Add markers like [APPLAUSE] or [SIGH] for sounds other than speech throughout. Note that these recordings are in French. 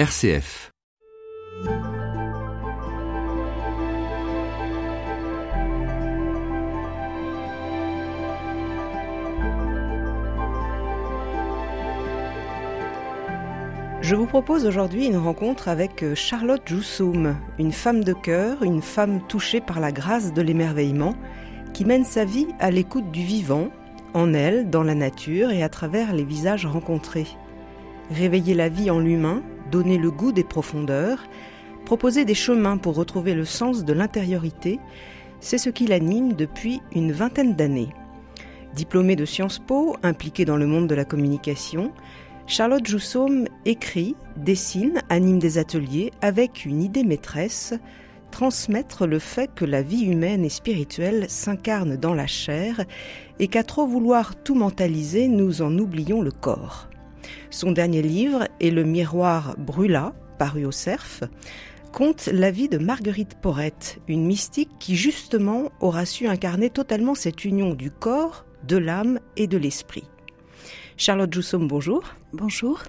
RCF. Je vous propose aujourd'hui une rencontre avec euh, Charlotte Joussoum, une femme de cœur, une femme touchée par la grâce de l'émerveillement, qui mène sa vie à l'écoute du vivant, en elle, dans la nature et à travers les visages rencontrés. Réveiller la vie en l'humain, donner le goût des profondeurs, proposer des chemins pour retrouver le sens de l'intériorité, c'est ce qui l'anime depuis une vingtaine d'années. Diplômée de Sciences Po, impliquée dans le monde de la communication, Charlotte Joussaume écrit, dessine, anime des ateliers avec une idée maîtresse, transmettre le fait que la vie humaine et spirituelle s'incarne dans la chair et qu'à trop vouloir tout mentaliser, nous en oublions le corps. Son dernier livre est Le miroir brûla, paru au cerf, compte la vie de Marguerite Porrette, une mystique qui justement aura su incarner totalement cette union du corps, de l'âme et de l'esprit. Charlotte Joussom, bonjour. Bonjour.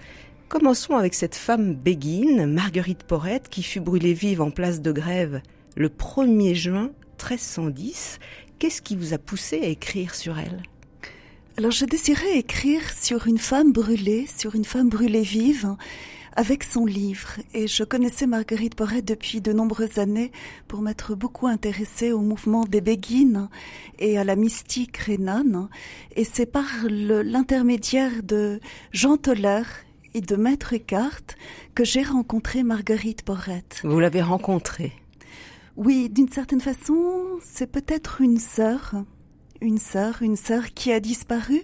Commençons avec cette femme béguine, Marguerite Porrette, qui fut brûlée vive en place de grève le 1er juin 1310. Qu'est-ce qui vous a poussé à écrire sur elle? Alors je désirais écrire sur une femme brûlée, sur une femme brûlée vive, avec son livre. Et je connaissais Marguerite Porrette depuis de nombreuses années pour m'être beaucoup intéressée au mouvement des Béguines et à la mystique rhénane. Et c'est par l'intermédiaire de Jean Toller et de Maître Eckhart que j'ai rencontré Marguerite Porrette. Vous l'avez rencontrée? Oui, d'une certaine façon, c'est peut-être une sœur une sœur, une sœur qui a disparu.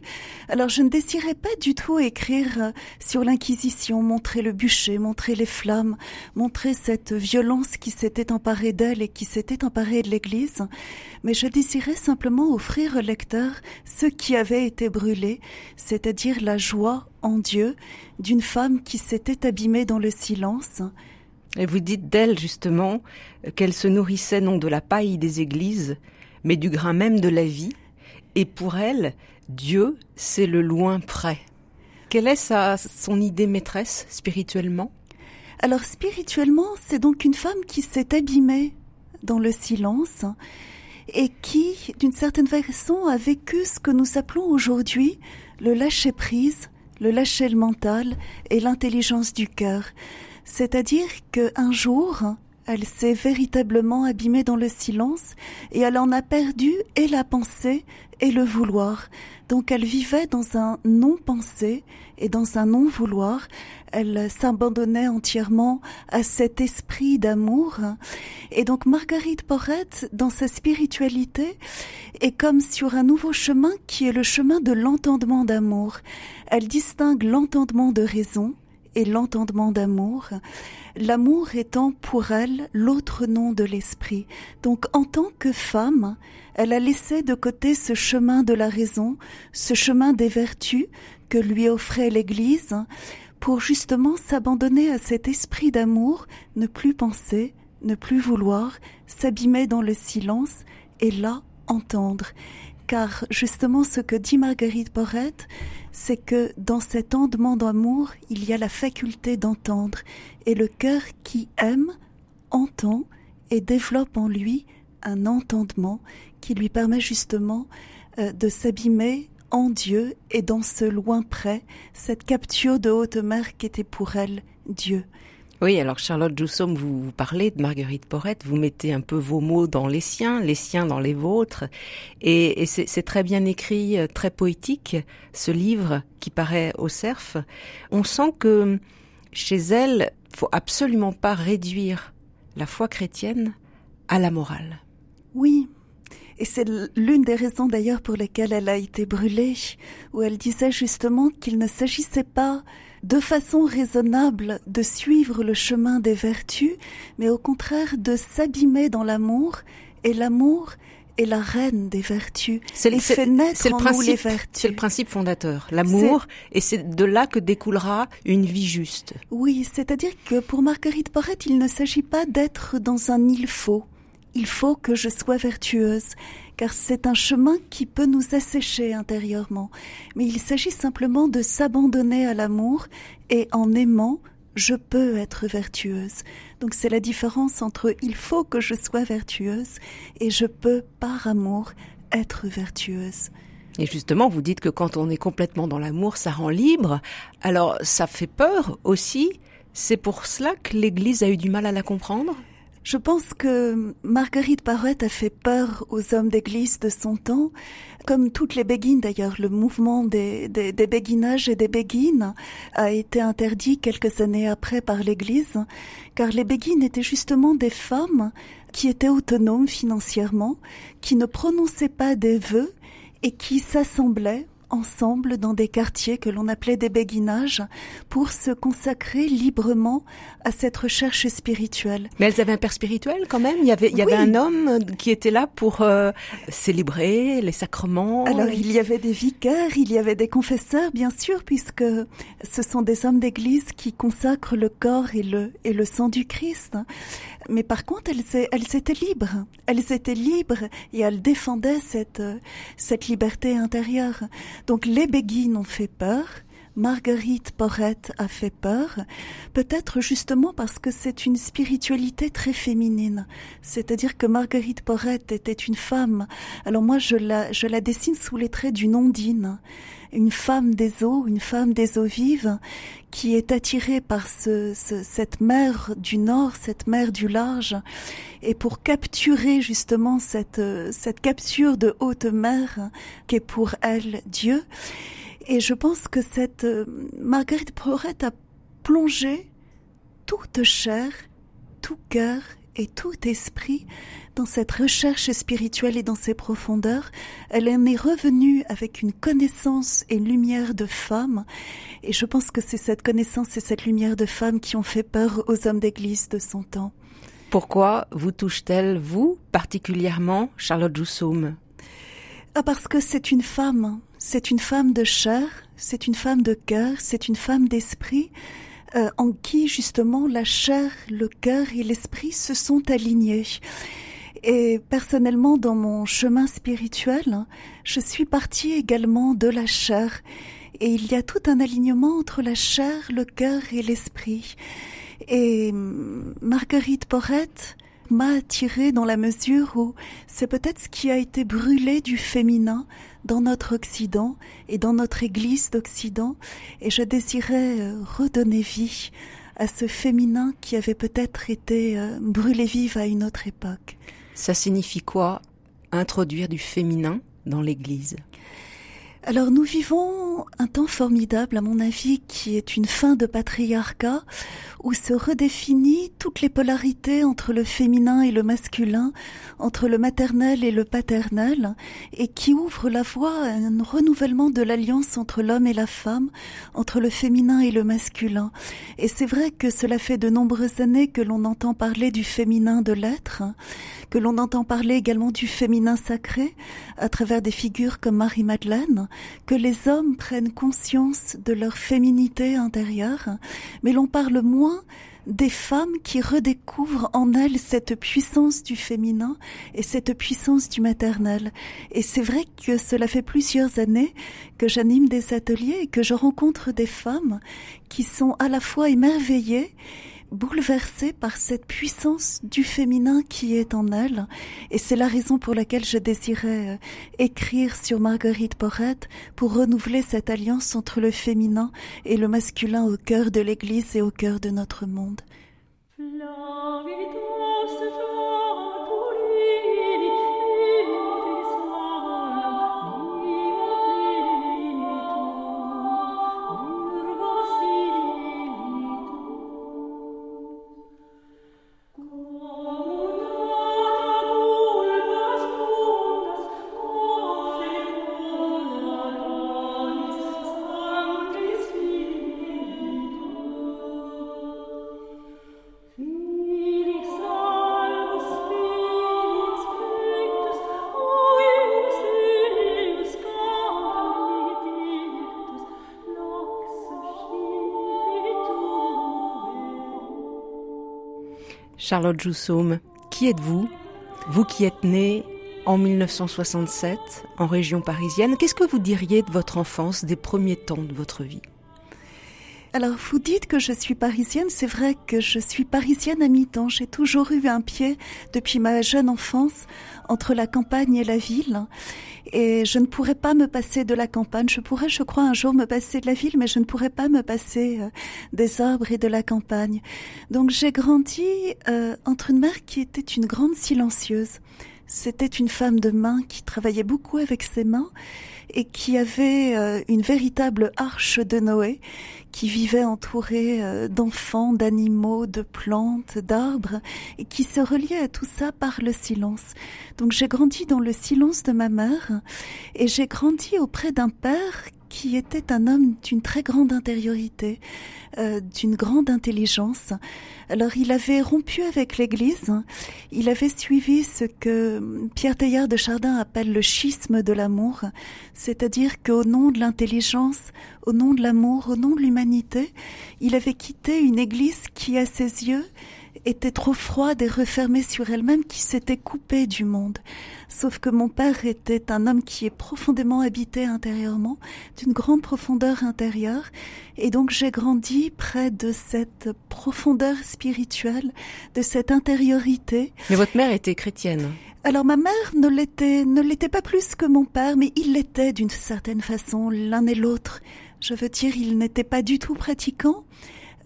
Alors je ne désirais pas du tout écrire euh, sur l'Inquisition, montrer le bûcher, montrer les flammes, montrer cette violence qui s'était emparée d'elle et qui s'était emparée de l'Église, mais je désirais simplement offrir au lecteur ce qui avait été brûlé, c'est-à-dire la joie en Dieu d'une femme qui s'était abîmée dans le silence. Et vous dites d'elle justement qu'elle se nourrissait non de la paille des églises, mais du grain même de la vie. Et pour elle, Dieu, c'est le loin près. Quelle est sa, son idée maîtresse spirituellement? Alors spirituellement, c'est donc une femme qui s'est abîmée dans le silence et qui, d'une certaine façon, a vécu ce que nous appelons aujourd'hui le lâcher-prise, le lâcher le mental et l'intelligence du cœur. C'est-à-dire qu'un jour, elle s'est véritablement abîmée dans le silence et elle en a perdu et la pensée et le vouloir. Donc elle vivait dans un non-pensée et dans un non-vouloir. Elle s'abandonnait entièrement à cet esprit d'amour. Et donc Marguerite Porrette, dans sa spiritualité, est comme sur un nouveau chemin qui est le chemin de l'entendement d'amour. Elle distingue l'entendement de raison et l'entendement d'amour, l'amour étant pour elle l'autre nom de l'esprit. Donc en tant que femme, elle a laissé de côté ce chemin de la raison, ce chemin des vertus que lui offrait l'Église, pour justement s'abandonner à cet esprit d'amour, ne plus penser, ne plus vouloir, s'abîmer dans le silence et là entendre car justement ce que dit Marguerite Porrette, c'est que dans cet endement d'amour, il y a la faculté d'entendre, et le cœur qui aime entend et développe en lui un entendement qui lui permet justement euh, de s'abîmer en Dieu et dans ce loin près, cette capture de haute mer qui était pour elle Dieu. Oui, alors Charlotte Joussom, vous, parlez de Marguerite Porrette, vous mettez un peu vos mots dans les siens, les siens dans les vôtres, et, et c'est très bien écrit, euh, très poétique, ce livre qui paraît au cerf. On sent que chez elle, faut absolument pas réduire la foi chrétienne à la morale. Oui, et c'est l'une des raisons d'ailleurs pour lesquelles elle a été brûlée, où elle disait justement qu'il ne s'agissait pas de façon raisonnable de suivre le chemin des vertus, mais au contraire de s'abîmer dans l'amour, et l'amour est la reine des vertus. C'est le, fait naître en nous les vertus. C'est le principe fondateur, l'amour, et c'est de là que découlera une vie juste. Oui, c'est-à-dire que pour Marguerite Porrette, il ne s'agit pas d'être dans un il faut. Il faut que je sois vertueuse car c'est un chemin qui peut nous assécher intérieurement. Mais il s'agit simplement de s'abandonner à l'amour et en aimant, je peux être vertueuse. Donc c'est la différence entre il faut que je sois vertueuse et je peux par amour être vertueuse. Et justement, vous dites que quand on est complètement dans l'amour, ça rend libre. Alors, ça fait peur aussi. C'est pour cela que l'Église a eu du mal à la comprendre? Je pense que Marguerite Parrette a fait peur aux hommes d'église de son temps, comme toutes les béguines d'ailleurs. Le mouvement des, des, des, béguinages et des béguines a été interdit quelques années après par l'église, car les béguines étaient justement des femmes qui étaient autonomes financièrement, qui ne prononçaient pas des vœux et qui s'assemblaient ensemble dans des quartiers que l'on appelait des béguinages pour se consacrer librement à cette recherche spirituelle. Mais elles avaient un père spirituel quand même. Il y avait, il y avait un homme qui était là pour euh, célébrer les sacrements. Alors il y avait des vicaires, il y avait des confesseurs, bien sûr, puisque ce sont des hommes d'église qui consacrent le corps et le et le sang du Christ. Mais par contre, elles, étaient libres. Elles étaient libres et elles défendaient cette cette liberté intérieure. Donc les béguines ont fait peur. Marguerite Porrette a fait peur, peut-être justement parce que c'est une spiritualité très féminine. C'est-à-dire que Marguerite Porrette était une femme. Alors moi, je la, je la dessine sous les traits d'une ondine, une femme des eaux, une femme des eaux vives, qui est attirée par ce, cette mer du nord, cette mer du large, et pour capturer justement cette, capture de haute mer qu'est pour elle Dieu, et je pense que cette Marguerite Porrette a plongé toute chair, tout cœur et tout esprit dans cette recherche spirituelle et dans ses profondeurs. Elle en est revenue avec une connaissance et une lumière de femme. Et je pense que c'est cette connaissance et cette lumière de femme qui ont fait peur aux hommes d'église de son temps. Pourquoi vous touche-t-elle, vous, particulièrement, Charlotte Joussoum? Ah, parce que c'est une femme, c'est une femme de chair, c'est une femme de cœur, c'est une femme d'esprit, euh, en qui justement la chair, le cœur et l'esprit se sont alignés. Et personnellement, dans mon chemin spirituel, je suis partie également de la chair. Et il y a tout un alignement entre la chair, le cœur et l'esprit. Et hum, Marguerite Porrette, m'a attirée dans la mesure où c'est peut-être ce qui a été brûlé du féminin dans notre Occident et dans notre Église d'Occident, et je désirais euh, redonner vie à ce féminin qui avait peut-être été euh, brûlé vive à une autre époque. Ça signifie quoi introduire du féminin dans l'Église? Alors nous vivons un temps formidable, à mon avis, qui est une fin de patriarcat, où se redéfinit toutes les polarités entre le féminin et le masculin, entre le maternel et le paternel, et qui ouvre la voie à un renouvellement de l'alliance entre l'homme et la femme, entre le féminin et le masculin. Et c'est vrai que cela fait de nombreuses années que l'on entend parler du féminin de l'être, que l'on entend parler également du féminin sacré, à travers des figures comme Marie-Madeleine, que les hommes prennent conscience de leur féminité intérieure, mais l'on parle moins des femmes qui redécouvrent en elles cette puissance du féminin et cette puissance du maternel. Et c'est vrai que cela fait plusieurs années que j'anime des ateliers et que je rencontre des femmes qui sont à la fois émerveillées bouleversée par cette puissance du féminin qui est en elle. Et c'est la raison pour laquelle je désirais euh, écrire sur Marguerite Porrette pour renouveler cette alliance entre le féminin et le masculin au cœur de l'Église et au cœur de notre monde. Charlotte Joussoum, qui êtes-vous? Vous qui êtes née en 1967 en région parisienne, qu'est-ce que vous diriez de votre enfance, des premiers temps de votre vie? Alors, vous dites que je suis parisienne. C'est vrai que je suis parisienne à mi-temps. J'ai toujours eu un pied, depuis ma jeune enfance, entre la campagne et la ville. Et je ne pourrais pas me passer de la campagne. Je pourrais, je crois, un jour me passer de la ville, mais je ne pourrais pas me passer euh, des arbres et de la campagne. Donc, j'ai grandi euh, entre une mère qui était une grande silencieuse. C'était une femme de main qui travaillait beaucoup avec ses mains et qui avait euh, une véritable arche de Noé, qui vivait entourée euh, d'enfants, d'animaux, de plantes, d'arbres, et qui se reliait à tout ça par le silence. Donc j'ai grandi dans le silence de ma mère, et j'ai grandi auprès d'un père qui était un homme d'une très grande intériorité, euh, d'une grande intelligence. Alors il avait rompu avec l'Église, il avait suivi ce que Pierre Teilhard de Chardin appelle le schisme de l'amour, c'est-à-dire qu'au nom de l'intelligence, au nom de l'amour, au nom de l'humanité, il avait quitté une Église qui, à ses yeux, était trop froide et refermée sur elle-même, qui s'était coupée du monde. Sauf que mon père était un homme qui est profondément habité intérieurement, d'une grande profondeur intérieure, et donc j'ai grandi près de cette profondeur spirituelle, de cette intériorité. Mais votre mère était chrétienne. Alors ma mère ne l'était, ne l'était pas plus que mon père, mais il l'était d'une certaine façon, l'un et l'autre. Je veux dire, ils n'étaient pas du tout pratiquants,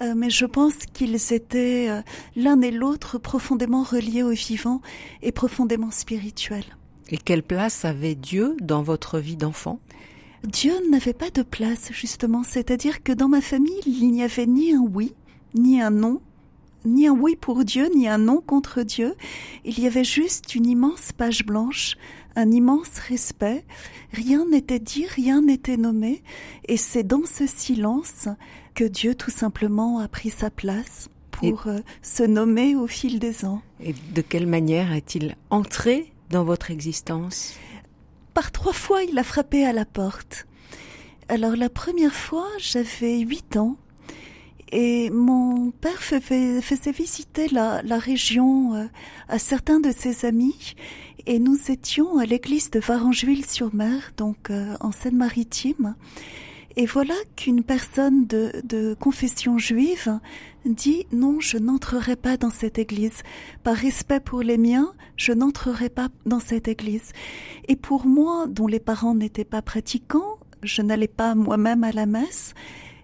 euh, mais je pense qu'ils étaient euh, l'un et l'autre profondément reliés au vivant et profondément spirituels. Et quelle place avait Dieu dans votre vie d'enfant? Dieu n'avait pas de place, justement, c'est-à-dire que dans ma famille, il n'y avait ni un oui, ni un non, ni un oui pour Dieu, ni un non contre Dieu. Il y avait juste une immense page blanche, un immense respect. Rien n'était dit, rien n'était nommé. Et c'est dans ce silence que Dieu tout simplement a pris sa place pour euh, se nommer au fil des ans. Et de quelle manière est-il entré dans votre existence? Par trois fois, il a frappé à la porte. Alors la première fois, j'avais huit ans et mon père faisait visiter la, la région euh, à certains de ses amis et nous étions à l'église de Varangeville-sur-Mer, donc euh, en Seine-Maritime. Et voilà qu'une personne de, confession juive dit non, je n'entrerai pas dans cette église. Par respect pour les miens, je n'entrerai pas dans cette église. Et pour moi, dont les parents n'étaient pas pratiquants, je n'allais pas moi-même à la messe,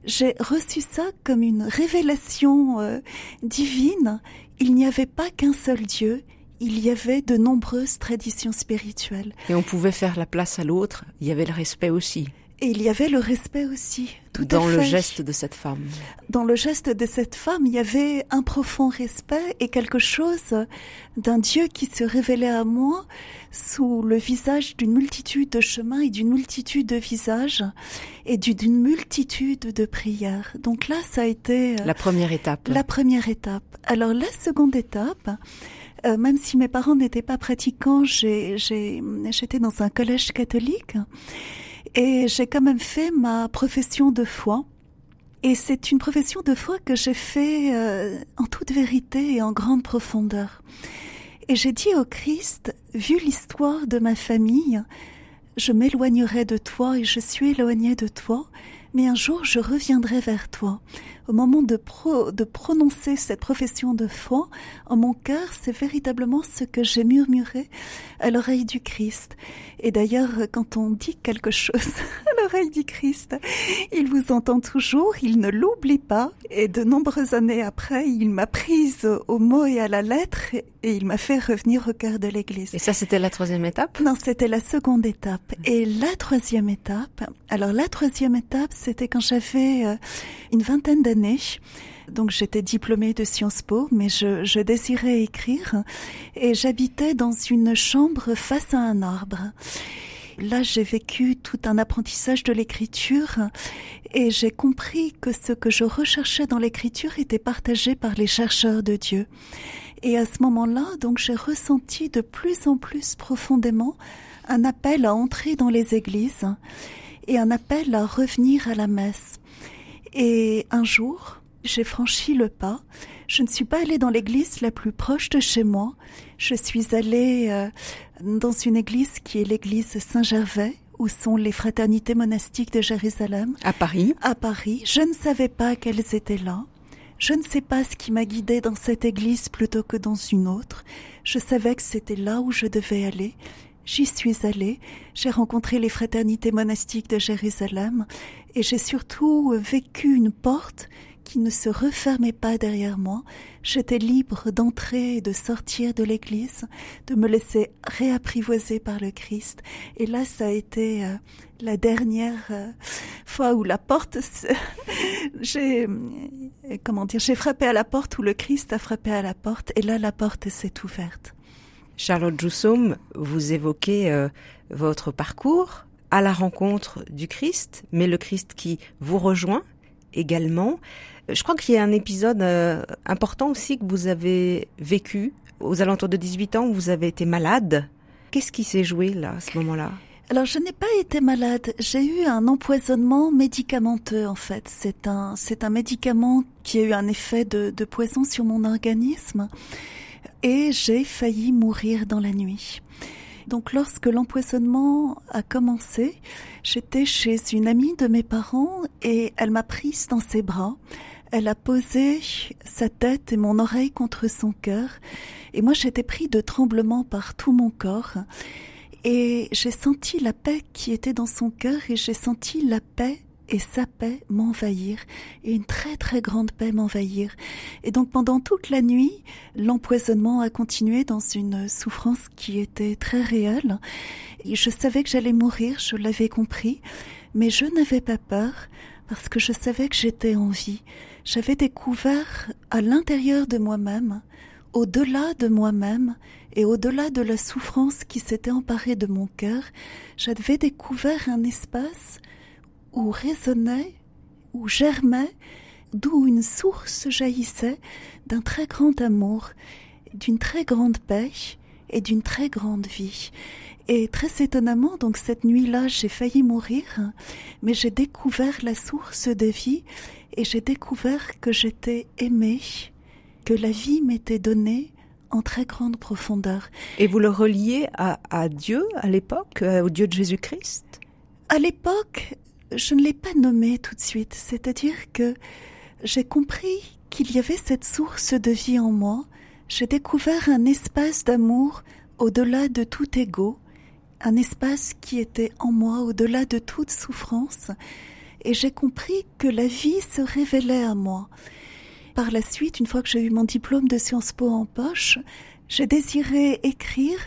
j'ai reçu ça comme une révélation euh, divine. Il n'y avait pas qu'un seul Dieu, il y avait de nombreuses traditions spirituelles. Et on pouvait faire la place à l'autre, il y avait le respect aussi. Et il y avait le respect aussi. Tout dans le geste de cette femme. Dans le geste de cette femme, il y avait un profond respect et quelque chose d'un Dieu qui se révélait à moi sous le visage d'une multitude de chemins et d'une multitude de visages et d'une multitude de prières. Donc là, ça a été euh, la première étape. La première étape. Alors la seconde étape, euh, même si mes parents n'étaient pas pratiquants, j'étais dans un collège catholique. Et j'ai quand même fait ma profession de foi. Et c'est une profession de foi que j'ai fait euh, en toute vérité et en grande profondeur. Et j'ai dit au Christ, vu l'histoire de ma famille, je m'éloignerai de toi et je suis éloignée de toi, mais un jour je reviendrai vers toi. Au moment de, de prononcer cette profession de foi, en mon cœur, c'est véritablement ce que j'ai murmuré à l'oreille du Christ. Et d'ailleurs, quand on dit quelque chose [LAUGHS] l'oreille du Christ, il vous entend toujours, il ne l'oublie pas. Et de nombreuses années après, il m'a prise au mot et à la lettre et il m'a fait revenir au cœur de l'Église. Et ça, c'était la troisième étape? Non, c'était la seconde étape. Et la troisième étape, alors la troisième étape, c'était quand j'avais euh, une vingtaine d'années. Donc j'étais diplômée de Sciences Po, mais je, je désirais écrire et j'habitais dans une chambre face à un arbre. Là, j'ai vécu tout un apprentissage de l'écriture et j'ai compris que ce que je recherchais dans l'écriture était partagé par les chercheurs de Dieu. Et à ce moment-là, donc, j'ai ressenti de plus en plus profondément un appel à entrer dans les églises et un appel à revenir à la messe. Et un jour, j'ai franchi le pas. Je ne suis pas allée dans l'église la plus proche de chez moi. Je suis allée euh, dans une église qui est l'église Saint-Gervais où sont les fraternités monastiques de Jérusalem. À Paris À Paris. Je ne savais pas qu'elles étaient là. Je ne sais pas ce qui m'a guidée dans cette église plutôt que dans une autre. Je savais que c'était là où je devais aller. J'y suis allée, j'ai rencontré les fraternités monastiques de Jérusalem et j'ai surtout vécu une porte qui ne se refermait pas derrière moi. J'étais libre d'entrer et de sortir de l'église, de me laisser réapprivoiser par le Christ. Et là, ça a été euh, la dernière euh, fois où la porte, [LAUGHS] j'ai, euh, comment dire, j'ai frappé à la porte où le Christ a frappé à la porte. Et là, la porte s'est ouverte. Charlotte Joussoum, vous évoquez votre parcours à la rencontre du Christ, mais le Christ qui vous rejoint également. Je crois qu'il y a un épisode euh, important aussi que vous avez vécu aux alentours de 18 ans où vous avez été malade. Qu'est-ce qui s'est joué là, à ce moment-là? Alors je n'ai pas été malade, j'ai eu un empoisonnement médicamenteux en fait. C'est un c'est un médicament qui a eu un effet de, de poison sur mon organisme et j'ai failli mourir dans la nuit. Donc lorsque l'empoisonnement a commencé, j'étais chez une amie de mes parents et elle m'a prise dans ses bras. Elle a posé sa tête et mon oreille contre son cœur. Et moi j'étais pris de tremblements par tout mon corps. Et j'ai senti la paix qui était dans son cœur et j'ai senti la paix et sa paix m'envahir, et une très très grande paix m'envahir. Et donc pendant toute la nuit, l'empoisonnement a continué dans une souffrance qui était très réelle. Et je savais que j'allais mourir, je l'avais compris, mais je n'avais pas peur parce que je savais que j'étais en vie j'avais découvert à l'intérieur de moi-même, au-delà de moi-même et au-delà de la souffrance qui s'était emparée de mon cœur, j'avais découvert un espace où résonnait, où germait, d'où une source jaillissait d'un très grand amour, d'une très grande paix et d'une très grande vie. Et très étonnamment, donc cette nuit-là, j'ai failli mourir, mais j'ai découvert la source de vie et j'ai découvert que j'étais aimée, que la vie m'était donnée en très grande profondeur. Et vous le reliez à, Dieu à l'époque, euh, au Dieu de Jésus-Christ? À l'époque, je ne l'ai pas nommé tout de suite, c'est-à-dire que j'ai compris qu'il y avait cette source de vie en moi, j'ai découvert un espace d'amour au-delà de tout ego, un espace qui était en moi au-delà de toute souffrance, et j'ai compris que la vie se révélait à moi. Par la suite, une fois que j'ai eu mon diplôme de Sciences Po en poche, j'ai désiré écrire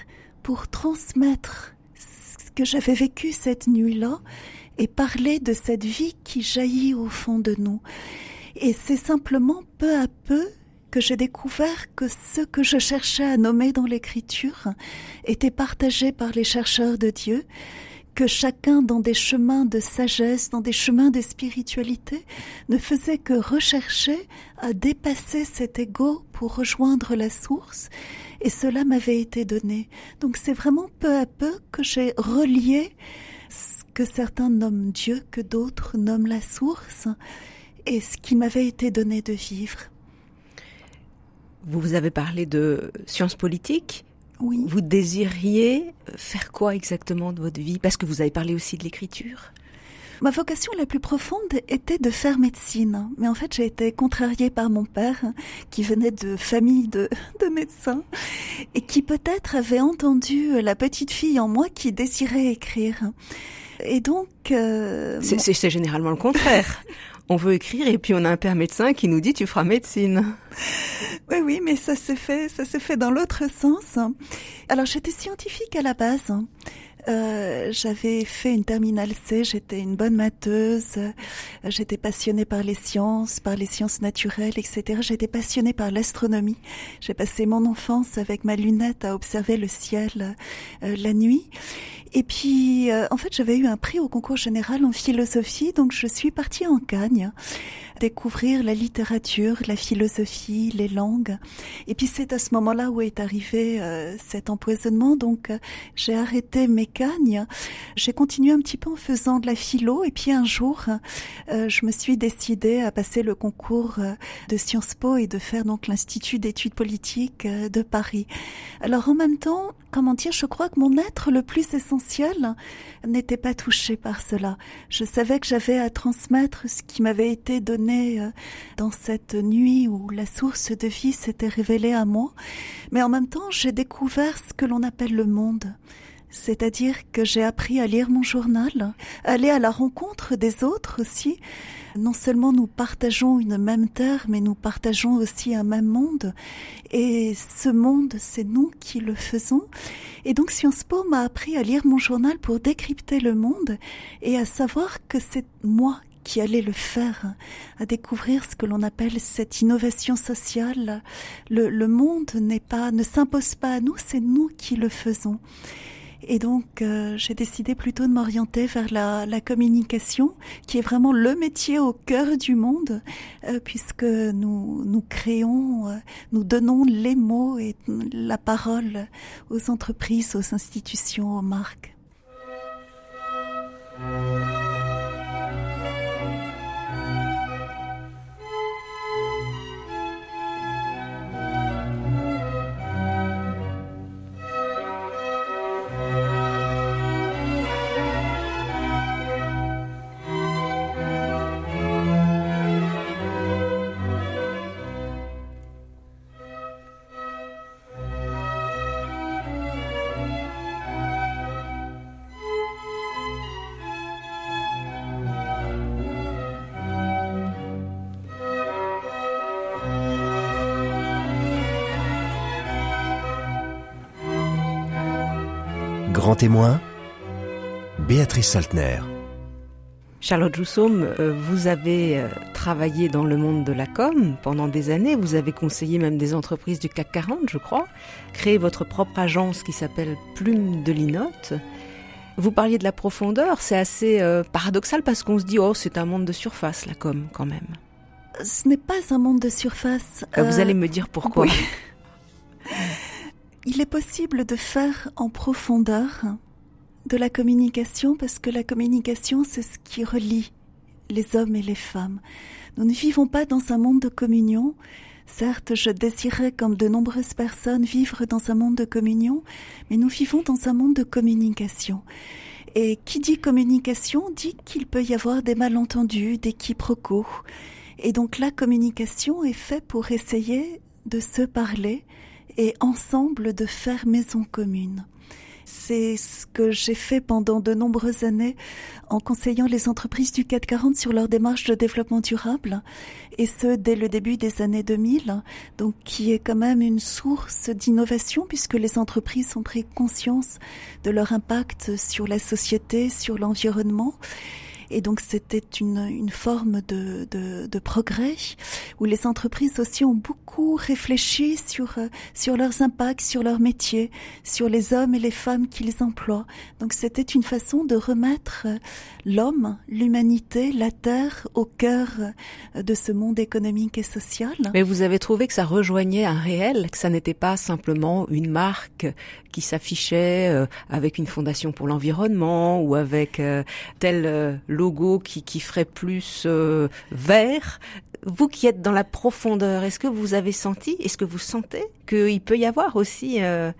pour transmettre ce que j'avais vécu cette nuit-là et parler de cette vie qui jaillit au fond de nous. Et c'est simplement peu à peu que j'ai découvert que ce que je cherchais à nommer dans l'écriture était partagé par les chercheurs de Dieu, que chacun dans des chemins de sagesse, dans des chemins de spiritualité, ne faisait que rechercher à dépasser cet ego pour rejoindre la source, et cela m'avait été donné. Donc c'est vraiment peu à peu que j'ai relié ce que certains nomment Dieu, que d'autres nomment la source, et ce qui m'avait été donné de vivre. Vous avez parlé de sciences politiques. Oui. Vous désiriez faire quoi exactement de votre vie? Parce que vous avez parlé aussi de l'écriture. Ma vocation la plus profonde était de faire médecine. Mais en fait, j'ai été contrariée par mon père, qui venait de famille de, de médecins, et qui peut-être avait entendu la petite fille en moi qui désirait écrire. Et donc... Euh, c'est généralement le contraire. on veut écrire et puis on a un père médecin qui nous dit tu feras médecine. Oui, oui, mais ça s'est fait, ça s'est fait dans l'autre sens. Alors j'étais scientifique à la base. Euh, j'avais fait une terminale C, j'étais une bonne matheuse, j'étais passionnée par les sciences, par les sciences naturelles, etc. J'étais passionnée par l'astronomie. J'ai passé mon enfance avec ma lunette à observer le ciel euh, la nuit. Et puis, euh, en fait, j'avais eu un prix au concours général en philosophie, donc je suis partie en Cagne découvrir la littérature, la philosophie, les langues. Et puis c'est à ce moment-là où est arrivé euh, cet empoisonnement. Donc euh, j'ai arrêté mes J'ai continué un petit peu en faisant de la philo et puis un jour, euh, je me suis décidée à passer le concours euh, de Sciences Po et de faire donc l'Institut d'études politiques euh, de Paris. Alors en même temps, comment dire, je crois que mon être le plus essentiel n'était pas touché par cela. Je savais que j'avais à transmettre ce qui m'avait été donné dans cette nuit où la source de vie s'était révélée à moi. Mais en même temps, j'ai découvert ce que l'on appelle le monde. C'est-à-dire que j'ai appris à lire mon journal, aller à la rencontre des autres aussi. Non seulement nous partageons une même terre, mais nous partageons aussi un même monde. Et ce monde, c'est nous qui le faisons. Et donc Sciences Po m'a appris à lire mon journal pour décrypter le monde et à savoir que c'est moi qui allait le faire, à découvrir ce que l'on appelle cette innovation sociale. Le, le monde n'est pas, ne s'impose pas à nous, c'est nous qui le faisons. Et donc, euh, j'ai décidé plutôt de m'orienter vers la, communication, qui est vraiment le métier au cœur du monde, euh, puisque nous, nous créons, euh, nous donnons les mots et la parole aux entreprises, aux institutions, aux marques. Témoin, Béatrice Saltner. Charlotte Joussom, euh, vous avez euh, travaillé dans le monde de la com pendant des années, vous avez conseillé même des entreprises du CAC 40, je crois, créé votre propre agence qui s'appelle Plume de Linotte. Vous parliez de la profondeur, c'est assez euh, paradoxal parce qu'on se dit, oh, c'est un monde de surface, la com, quand même. Ce n'est pas un monde de surface. Vous allez me dire pourquoi. [LAUGHS] Il est possible de faire en profondeur de la communication parce que la communication, c'est ce qui relie les hommes et les femmes. Nous ne vivons pas dans un monde de communion. Certes, je désirais, comme de nombreuses personnes, vivre dans un monde de communion, mais nous vivons dans un monde de communication. Et qui dit communication dit qu'il peut y avoir des malentendus, des quiproquos. Et donc la communication est faite pour essayer de se parler, et ensemble de faire maison commune. C'est ce que j'ai fait pendant de nombreuses années en conseillant les entreprises du 440 sur leur démarche de développement durable, et ce dès le début des années 2000, donc qui est quand même une source d'innovation puisque les entreprises ont pris conscience de leur impact sur la société, sur l'environnement et donc c'était une, une forme de, de, de, progrès où les entreprises aussi ont beaucoup réfléchi sur, euh, sur leurs impacts, sur leur métier, sur les hommes et les femmes qu'ils emploient. Donc c'était une façon de remettre euh, l'homme, l'humanité, la Terre au cœur euh, de ce monde économique et social. Mais vous avez trouvé que ça rejoignait un réel, que ça n'était pas simplement une marque qui s'affichait avec une fondation pour l'environnement ou avec tel logo qui, qui ferait plus euh, vert. Vous qui êtes dans la profondeur, est-ce que vous avez senti, est-ce que vous sentez qu'il peut y avoir aussi euh,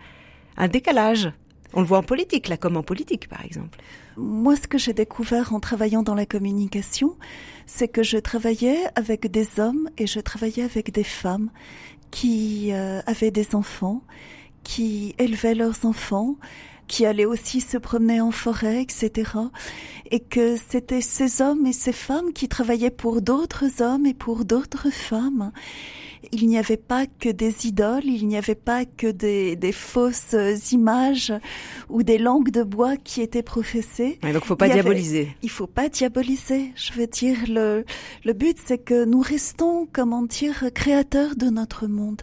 un décalage? On le voit en politique, là, comme en politique, par exemple. Moi, ce que j'ai découvert en travaillant dans la communication, c'est que je travaillais avec des hommes et je travaillais avec des femmes qui euh, avaient des enfants, qui élevaient leurs enfants qui allaient aussi se promener en forêt, etc. Et que c'était ces hommes et ces femmes qui travaillaient pour d'autres hommes et pour d'autres femmes. Il n'y avait pas que des idoles, il n'y avait pas que des, des, fausses images ou des langues de bois qui étaient professées. Et donc, faut pas diaboliser. il faut pas diaboliser. Je veux dire, le, le but, c'est que nous restons, comment dire, créateurs de notre monde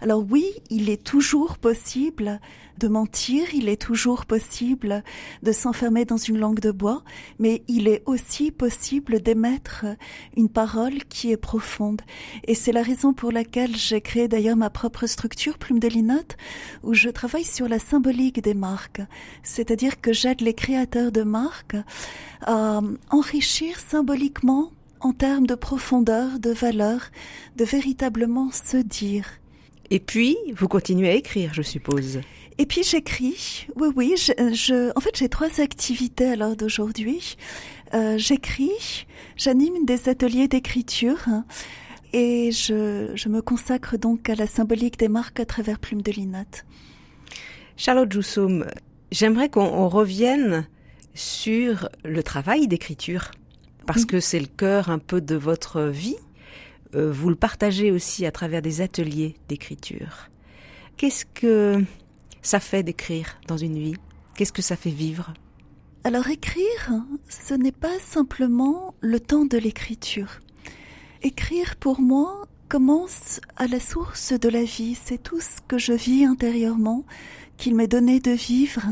Alors oui, il est toujours possible de mentir, il est toujours possible de s'enfermer dans une langue de bois, mais il est aussi possible d'émettre une parole qui est profonde. Et c'est la raison pour laquelle j'ai créé d'ailleurs ma propre structure, Plume de Linotte, où je travaille sur la symbolique des marques. C'est-à-dire que j'aide les créateurs de marques à enrichir symboliquement en termes de profondeur, de valeur, de véritablement se dire. Et puis, vous continuez à écrire, je suppose. Et puis j'écris. Oui, oui. Je, en fait, j'ai trois activités à l'heure d'aujourd'hui. Euh, j'écris, j'anime des ateliers d'écriture et je, je, me consacre donc à la symbolique des marques à travers Plume de Linotte. Charlotte Joussoum, j'aimerais qu'on revienne sur le travail d'écriture parce que c'est le cœur un peu de votre vie. Euh, vous le partagez aussi à travers des ateliers d'écriture. Qu'est-ce que ça fait d'écrire dans une vie? Qu'est-ce que ça fait vivre? Alors écrire, ce n'est pas simplement le temps de l'écriture. Écrire pour moi commence à la source de la vie. C'est tout ce que je vis intérieurement qu'il m'est donné de vivre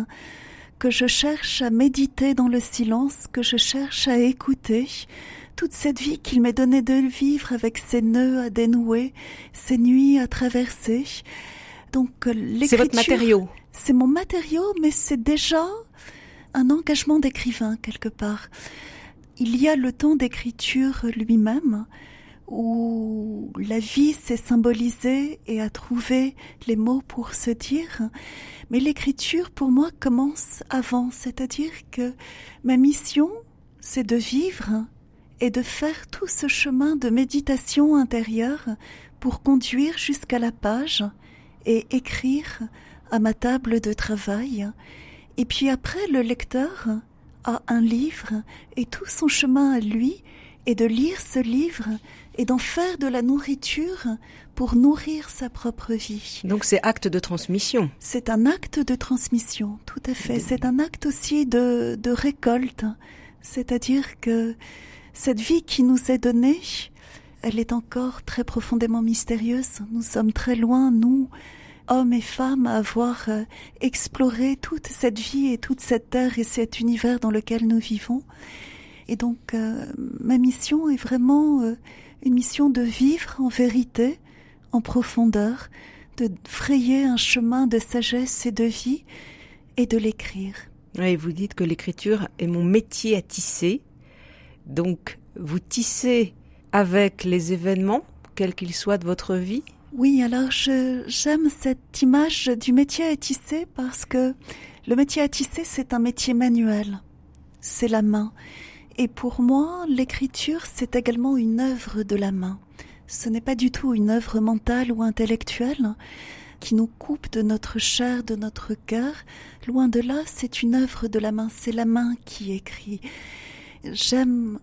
que je cherche à méditer dans le silence, que je cherche à écouter, toute cette vie qu'il m'est donné de vivre avec ses nœuds à dénouer, ses nuits à traverser. Donc C'est votre matériau. C'est mon matériau, mais c'est déjà un engagement d'écrivain quelque part. Il y a le temps d'écriture lui-même, où la vie s'est symbolisée et a trouvé les mots pour se dire. Mais l'écriture, pour moi, commence avant, c'est-à-dire que ma mission, c'est de vivre et de faire tout ce chemin de méditation intérieure pour conduire jusqu'à la page et écrire à ma table de travail. Et puis après, le lecteur a un livre et tout son chemin à lui est de lire ce livre et d'en faire de la nourriture pour nourrir sa propre vie. Donc c'est acte de transmission. C'est un acte de transmission, tout à fait. C'est un acte aussi de, de récolte. C'est-à-dire que cette vie qui nous est donnée, elle est encore très profondément mystérieuse. Nous sommes très loin, nous, hommes et femmes, à avoir euh, exploré toute cette vie et toute cette terre et cet univers dans lequel nous vivons. Et donc, euh, ma mission est vraiment euh, une mission de vivre en vérité, en profondeur, de frayer un chemin de sagesse et de vie et de l'écrire. Et vous dites que l'écriture est mon métier à tisser. Donc, vous tissez avec les événements, quels qu'ils soient de votre vie Oui, alors j'aime cette image du métier à tisser parce que le métier à tisser, c'est un métier manuel. C'est la main. Et pour moi, l'écriture, c'est également une œuvre de la main. Ce n'est pas du tout une œuvre mentale ou intellectuelle qui nous coupe de notre chair, de notre cœur. Loin de là, c'est une œuvre de la main, c'est la main qui écrit. J'aime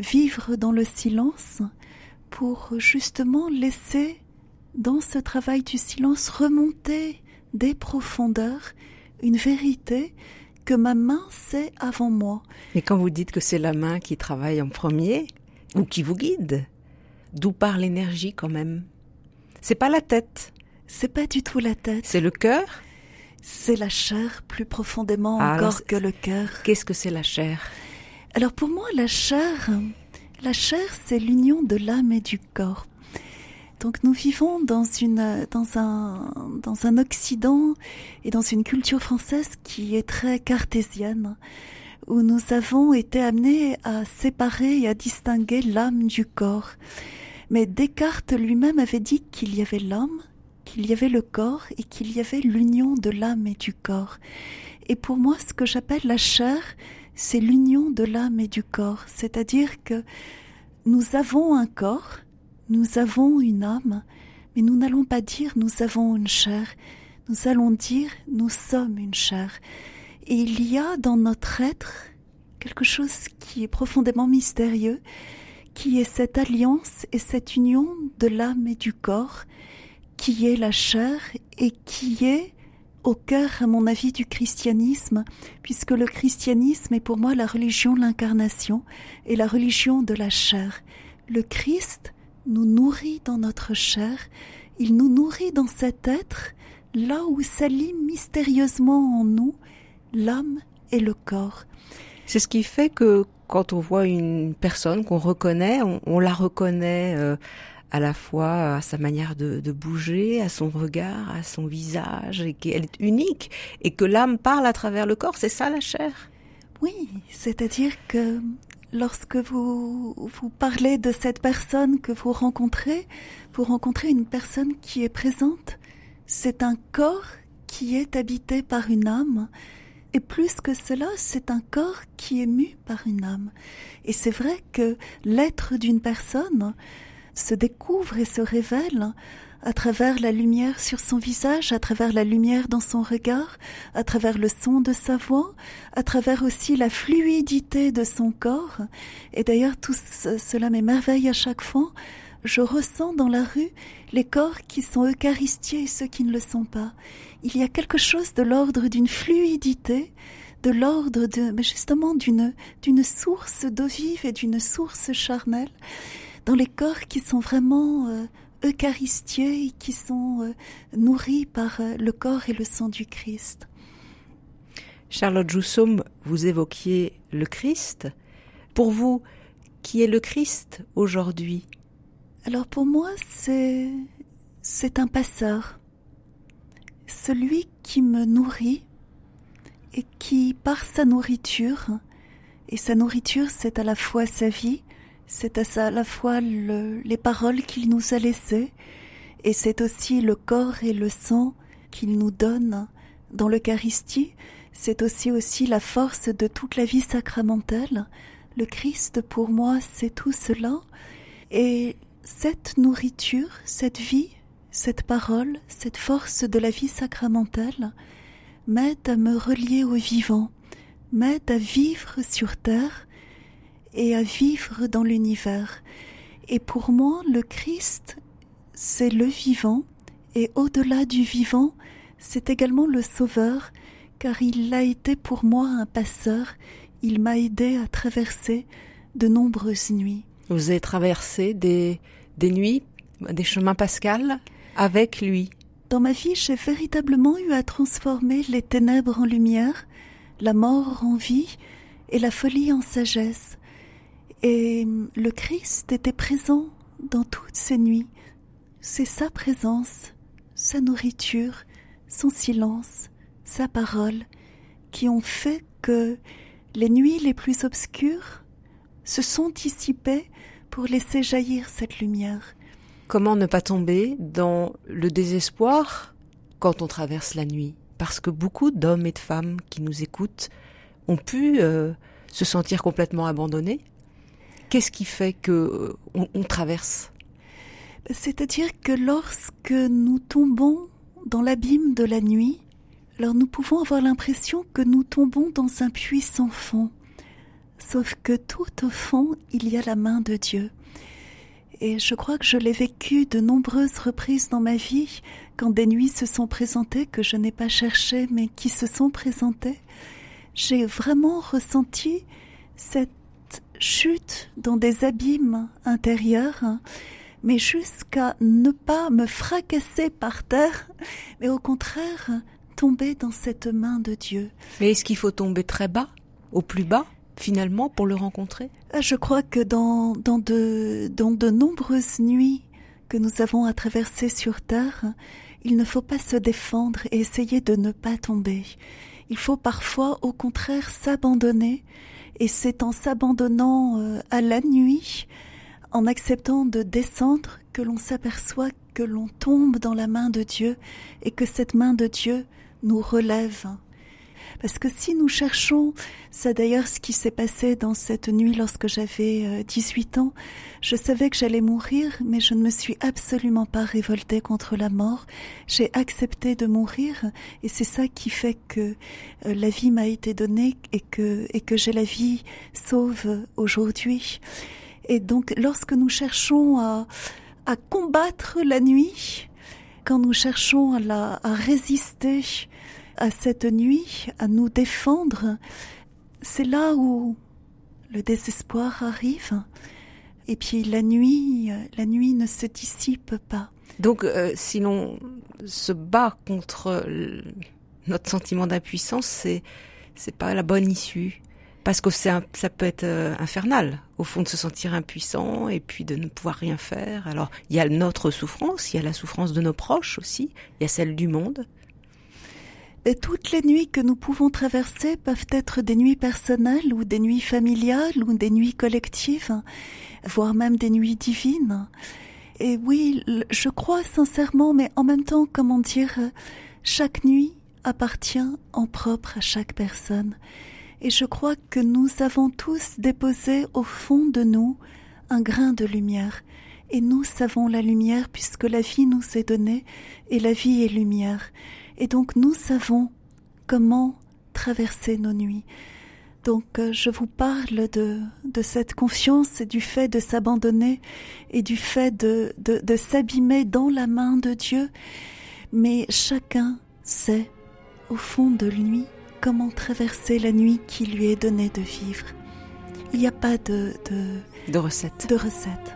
vivre dans le silence pour justement laisser dans ce travail du silence remonter des profondeurs une vérité que ma main sait avant moi. Et quand vous dites que c'est la main qui travaille en premier, ou qui vous guide, d'où part l'énergie quand même? C'est pas la tête. C'est pas du tout la tête. C'est le cœur? C'est la chair plus profondément ah, encore que le cœur. Qu'est-ce que c'est la chair? Alors pour moi, la chair, la chair, c'est l'union de l'âme et du corps. Donc nous vivons dans une dans un dans un Occident et dans une culture française qui est très cartésienne où nous avons été amenés à séparer et à distinguer l'âme du corps. Mais Descartes lui-même avait dit qu'il y avait l'homme, qu'il y avait le corps et qu'il y avait l'union de l'âme et du corps. Et pour moi, ce que j'appelle la chair, c'est l'union de l'âme et du corps. C'est-à-dire que nous avons un corps, nous avons une âme, mais nous n'allons pas dire nous avons une chair, nous allons dire nous sommes une chair. Et il y a dans notre être quelque chose qui est profondément mystérieux, qui est cette alliance et cette union de l'âme et du corps, qui est la chair et qui est au cœur, à mon avis, du christianisme, puisque le christianisme est pour moi la religion de l'incarnation et la religion de la chair. Le Christ nous nourrit dans notre chair il nous nourrit dans cet être, là où s'allie mystérieusement en nous l'âme et le corps. C'est ce qui fait que quand on voit une personne qu'on reconnaît, on, la reconnaît euh, à la fois à sa manière de, bouger, à son regard, à son visage, et qu'elle est unique, et que l'âme parle à travers le corps. C'est ça la chair? Oui, c'est-à-dire que lorsque vous, vous parlez de cette personne que vous rencontrez, vous rencontrez une personne qui est présente. C'est un corps qui est habité par une âme. Et plus que cela, c'est un corps qui est mu par une âme. Et c'est vrai que l'être d'une personne se découvre et se révèle à travers la lumière sur son visage, à travers la lumière dans son regard, à travers le son de sa voix, à travers aussi la fluidité de son corps. Et d'ailleurs, tout cela m'émerveille à chaque fois. Je ressens dans la rue les corps qui sont eucharistiés et ceux qui ne le sont pas. Il y a quelque chose de l'ordre d'une fluidité, de l'ordre de, mais justement d'une, d'une source d'eau vive et d'une source charnelle dans les corps qui sont vraiment euh, eucharistieux qui sont euh, nourris par euh, le corps et le sang du Christ. Charlotte Joussom, vous évoquiez le Christ. Pour vous, qui est le Christ aujourd'hui? Alors pour moi, c'est c'est un passeur. Celui qui me nourrit et qui, par sa nourriture, et sa nourriture c'est à la fois sa vie, c'est à la fois les paroles qu'il nous a laissées et c'est aussi le corps et le sang qu'il nous donne dans l'Eucharistie. C'est aussi aussi la force de toute la vie sacramentelle. Le Christ, pour moi, c'est tout cela. Et cette nourriture, cette vie, cette parole, cette force de la vie sacramentelle m'aide à me relier au vivant, m'aide à vivre sur terre et à vivre dans l'univers. Et pour moi, le Christ, c'est le vivant, et au-delà du vivant, c'est également le Sauveur, car il a été pour moi un passeur, il m'a aidé à traverser de nombreuses nuits. Vous avez traversé des, des nuits, des chemins pascals avec lui. Dans ma vie, j'ai véritablement eu à transformer les ténèbres en lumière, la mort en vie et la folie en sagesse. Et le Christ était présent dans toutes ces nuits. C'est sa présence, sa nourriture, son silence, sa parole qui ont fait que les nuits les plus obscures se sont dissipées pour laisser jaillir cette lumière. Comment ne pas tomber dans le désespoir quand on traverse la nuit? Parce que beaucoup d'hommes et de femmes qui nous écoutent ont pu euh, se sentir complètement abandonnés Qu'est-ce qui fait que euh, on, traverse? C'est-à-dire que lorsque nous tombons dans l'abîme de la nuit, alors nous pouvons avoir l'impression que nous tombons dans un puits sans fond. Sauf que tout au fond, il y a la main de Dieu. Et je crois que je l'ai vécu de nombreuses reprises dans ma vie, quand des nuits se sont présentées que je n'ai pas cherchées, mais qui se sont présentées. J'ai vraiment ressenti cette chute dans des abîmes intérieurs, mais jusqu'à ne pas me fracasser par terre, mais au contraire tomber dans cette main de Dieu. Mais est-ce qu'il faut tomber très bas, au plus bas, finalement, pour le rencontrer? Ah, Je crois que dans, dans, de, dans de nombreuses nuits que nous avons à traverser sur terre, il ne faut pas se défendre et essayer de ne pas tomber. Il faut parfois, au contraire, s'abandonner et c'est en s'abandonnant euh, à la nuit, en acceptant de descendre, que l'on s'aperçoit que l'on tombe dans la main de Dieu et que cette main de Dieu nous relève. Parce que si nous cherchons, c'est d'ailleurs ce qui s'est passé dans cette nuit lorsque j'avais 18 euh, ans, je savais que j'allais mourir, mais je ne me suis absolument pas révoltée contre la mort. J'ai accepté de mourir et c'est ça qui fait que euh, la vie m'a été donnée et que, et que j'ai la vie sauve aujourd'hui. Et donc lorsque nous cherchons à, à combattre la nuit, quand nous cherchons à, la, à résister à cette nuit, à nous défendre, c'est là où le désespoir arrive, Et puis la nuit, la nuit ne se dissipe pas. Donc, euh, si l'on se bat contre notre sentiment d'impuissance, c'est c'est pas la bonne issue parce que ça peut être euh, infernal au fond de se sentir impuissant et puis de ne pouvoir rien faire. Alors il y a notre souffrance, il y a la souffrance de nos proches aussi, il y a celle du monde. Et toutes les nuits que nous pouvons traverser peuvent être des nuits personnelles ou des nuits familiales ou des nuits collectives, voire même des nuits divines. Et oui, je crois sincèrement, mais en même temps, comment dire, chaque nuit appartient en propre à chaque personne. Et je crois que nous avons tous déposé au fond de nous un grain de lumière. Et nous savons la lumière puisque la vie nous est donnée et la vie est lumière. Et donc nous savons comment traverser nos nuits. Donc euh, je vous parle de, de cette confiance et du fait de s'abandonner et du fait de, de, de s'abîmer dans la main de Dieu. Mais chacun sait au fond de lui comment traverser la nuit qui lui est donnée de vivre. Il n'y a pas de, de, de recette. De recette.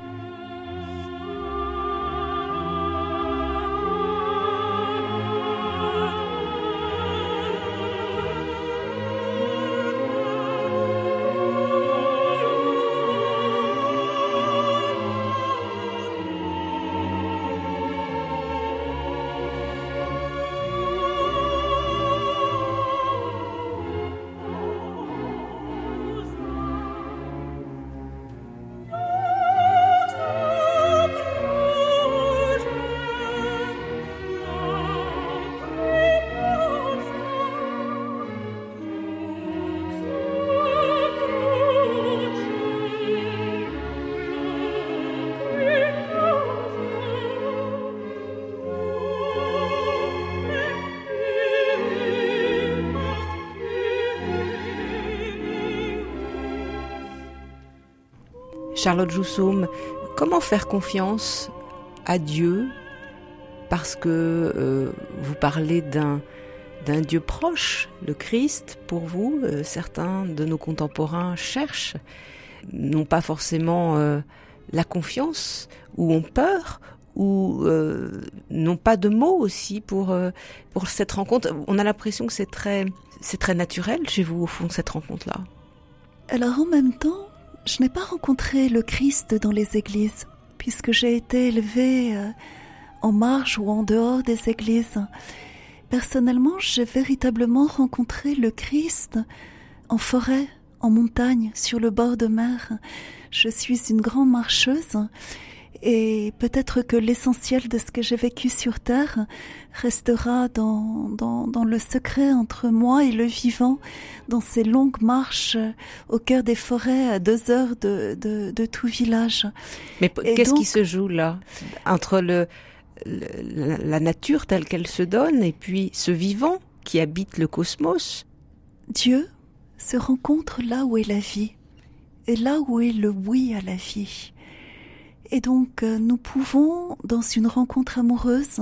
Charlotte Joussoum, comment faire confiance à Dieu parce que euh, vous parlez d'un d'un Dieu proche, le Christ, pour vous, euh, certains de nos contemporains cherchent, non pas forcément euh, la confiance, ou ont peur, ou n'ont pas de mots aussi pour pour cette rencontre. On a l'impression que c'est très c'est très naturel chez vous au fond cette rencontre là. Alors en même temps, je n'ai pas rencontré le Christ dans les églises, puisque j'ai été élevée euh, en marge ou en dehors des églises. Personnellement, j'ai véritablement rencontré le Christ en forêt, en montagne, sur le bord de mer. Je suis une grande marcheuse et peut-être que l'essentiel de ce que j'ai vécu sur Terre restera dans, dans, dans, le secret entre moi et le vivant, dans ces longues marches au cœur des forêts à deux heures de, de, de tout village. Mais qu'est-ce qui se joue là? Entre le, la nature telle qu'elle se donne et puis ce vivant qui habite le cosmos? Dieu se rencontre là où est la vie et là où est le oui à la vie. Et donc euh, nous pouvons, dans une rencontre amoureuse,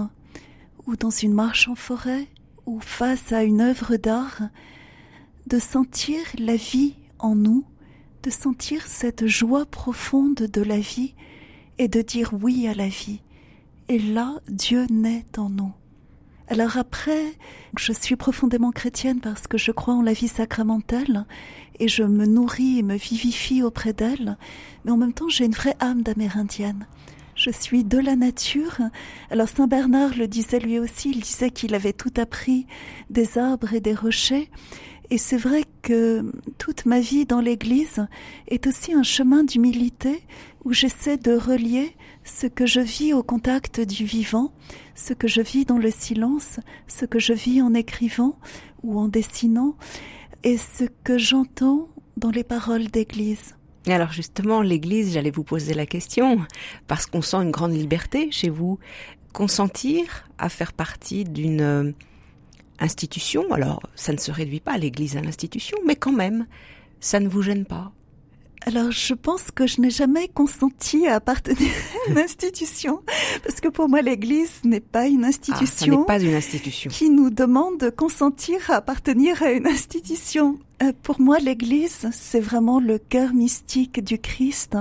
ou dans une marche en forêt, ou face à une œuvre d'art, de sentir la vie en nous, de sentir cette joie profonde de la vie et de dire oui à la vie. Et là, Dieu naît en nous. Alors après, je suis profondément chrétienne parce que je crois en la vie sacramentale et je me nourris et me vivifie auprès d'elle, mais en même temps j'ai une vraie âme d'amérindienne. Je suis de la nature. Alors Saint Bernard le disait lui aussi, il disait qu'il avait tout appris des arbres et des rochers. Et c'est vrai que toute ma vie dans l'Église est aussi un chemin d'humilité où j'essaie de relier ce que je vis au contact du vivant, ce que je vis dans le silence, ce que je vis en écrivant ou en dessinant, et ce que j'entends dans les paroles d'Église. Alors justement, l'Église, j'allais vous poser la question, parce qu'on sent une grande liberté chez vous, consentir à faire partie d'une euh, institution, alors ça ne se réduit pas l'Église à l'institution, mais quand même, ça ne vous gêne pas? Alors, je pense que je n'ai jamais consenti à appartenir [LAUGHS] à une institution, parce que pour moi, l'Église n'est pas une institution. Ah, pas une institution. Qui nous demande de consentir à appartenir à une institution. Euh, pour moi, l'Église, c'est vraiment le cœur mystique du Christ,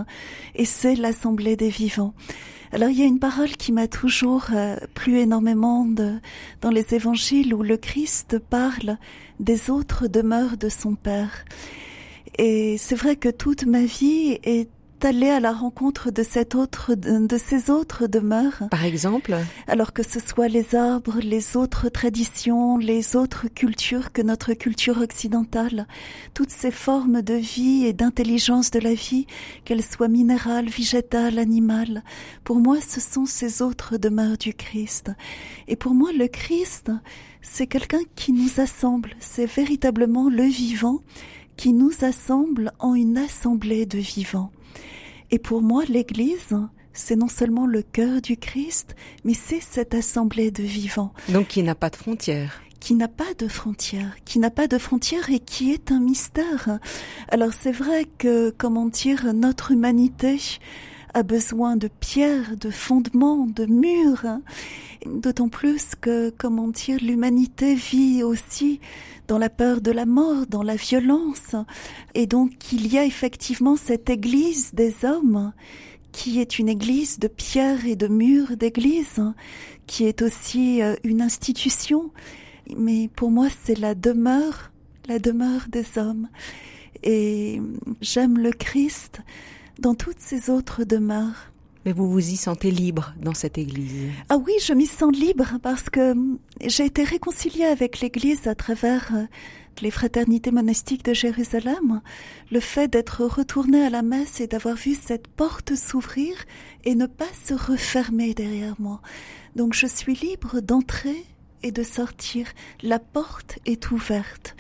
et c'est l'assemblée des vivants. Alors il y a une parole qui m'a toujours euh, plu énormément de, dans les évangiles où le Christ parle des autres demeures de son Père. Et c'est vrai que toute ma vie est allée à la rencontre de cette autre, de, ces autres demeures. Par exemple? Alors que ce soit les arbres, les autres traditions, les autres cultures que notre culture occidentale, toutes ces formes de vie et d'intelligence de la vie, qu'elles soient minérales, végétales, animales, pour moi, ce sont ces autres demeures du Christ. Et pour moi, le Christ, c'est quelqu'un qui nous assemble, c'est véritablement le vivant qui nous assemble en une assemblée de vivants. Et pour moi, l'Église, c'est non seulement le cœur du Christ, mais c'est cette assemblée de vivants. Donc qui n'a pas de frontières qui n'a pas de frontières, qui n'a pas de frontières et qui est un mystère. Alors c'est vrai que, comment dire, notre humanité a besoin de pierres, de fondements, de murs, d'autant plus que, comment dire, l'humanité vit aussi dans la peur de la mort, dans la violence. Et donc il y a effectivement cette église des hommes qui est une église de pierre et de murs d'église, qui est aussi euh, une institution. Mais pour moi, c'est la demeure, la demeure des hommes. Et j'aime le Christ dans toutes ces autres demeures. Mais vous vous y sentez libre dans cette église Ah oui, je m'y sens libre parce que j'ai été réconciliée avec l'église à travers euh, les fraternités monastiques de Jérusalem. Le fait d'être retournée à la messe et d'avoir vu cette porte s'ouvrir et ne pas se refermer derrière moi. Donc je suis libre d'entrer et de sortir. La porte est ouverte.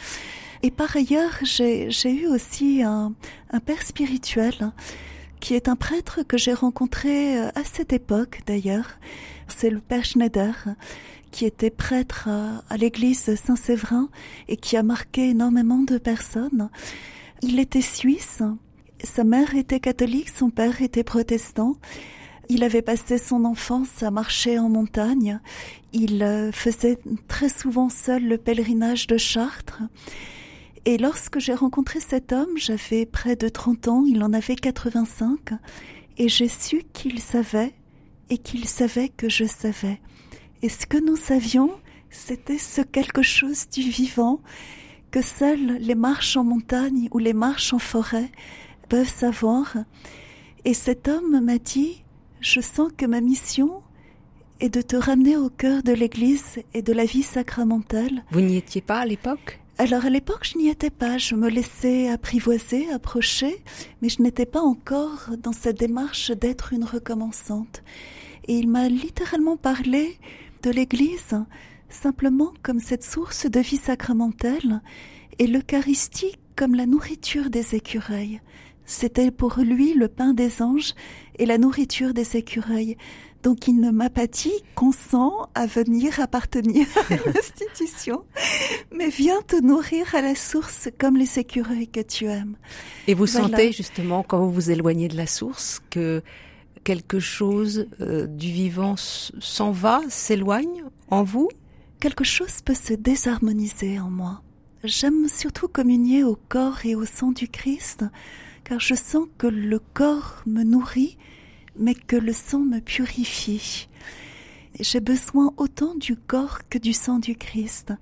Et par ailleurs, j'ai eu aussi un, un père spirituel qui est un prêtre que j'ai rencontré euh, à cette époque d'ailleurs. C'est le père Schneider, qui était prêtre à, l'église Saint-Séverin et qui a marqué énormément de personnes. Il était suisse, sa mère était catholique, son père était protestant. Il avait passé son enfance à marcher en montagne. Il euh, faisait très souvent seul le pèlerinage de Chartres. Et lorsque j'ai rencontré cet homme, j'avais près de 30 ans, il en avait 85, et j'ai su qu'il savait, et qu'il savait que je savais. Et ce que nous savions, c'était ce quelque chose du vivant que seuls les marches en montagne ou les marches en forêt peuvent savoir. Et cet homme m'a dit, je sens que ma mission est de te ramener au cœur de l'Église et de la vie sacramentale. Vous n'y étiez pas à l'époque? Alors à l'époque, je n'y étais pas. Je me laissais apprivoiser, approcher, mais je n'étais pas encore dans cette démarche d'être une recommençante. Et il m'a littéralement parlé de l'Église simplement comme cette source de vie sacramentelle et l'Eucharistie comme la nourriture des écureuils. C'était pour lui le pain des anges et la nourriture des écureuils. Donc il ne m'a pas dit consent à venir appartenir à [LAUGHS] l'institution, mais viens te nourrir à la source comme les écureuils que tu aimes. Et vous sentez justement quand vous vous éloignez de la source que quelque chose euh, du vivant s'en va, s'éloigne en vous? Quelque chose peut se désharmoniser en moi. J'aime surtout communier au corps et au sang du Christ, car je sens que le corps me nourrit mais que le sang me purifie. J'ai besoin autant du corps que du sang du Christ.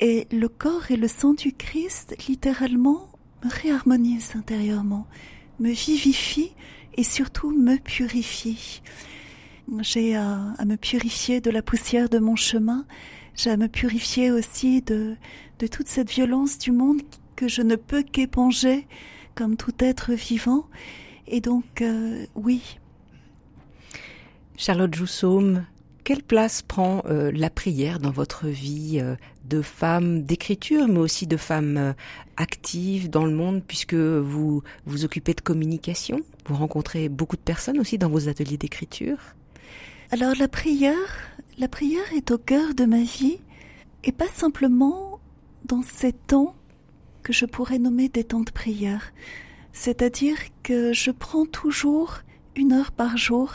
Et le corps et le sang du Christ, littéralement, me réharmonisent intérieurement, me vivifient et surtout me purifient. J'ai à, me purifier de la poussière de mon chemin, j'ai à me purifier aussi de, de toute cette violence du monde que je ne peux qu'éponger comme tout être vivant. Et donc, euh, oui, Charlotte Joussaume, quelle place prend euh, la prière dans votre vie euh, de femme d'écriture, mais aussi de femme euh, active dans le monde, puisque vous vous occupez de communication? Vous rencontrez beaucoup de personnes aussi dans vos ateliers d'écriture? Alors la prière, la prière est au cœur de ma vie, et pas simplement dans ces temps que je pourrais nommer des temps de prière. C'est-à-dire que je prends toujours une heure par jour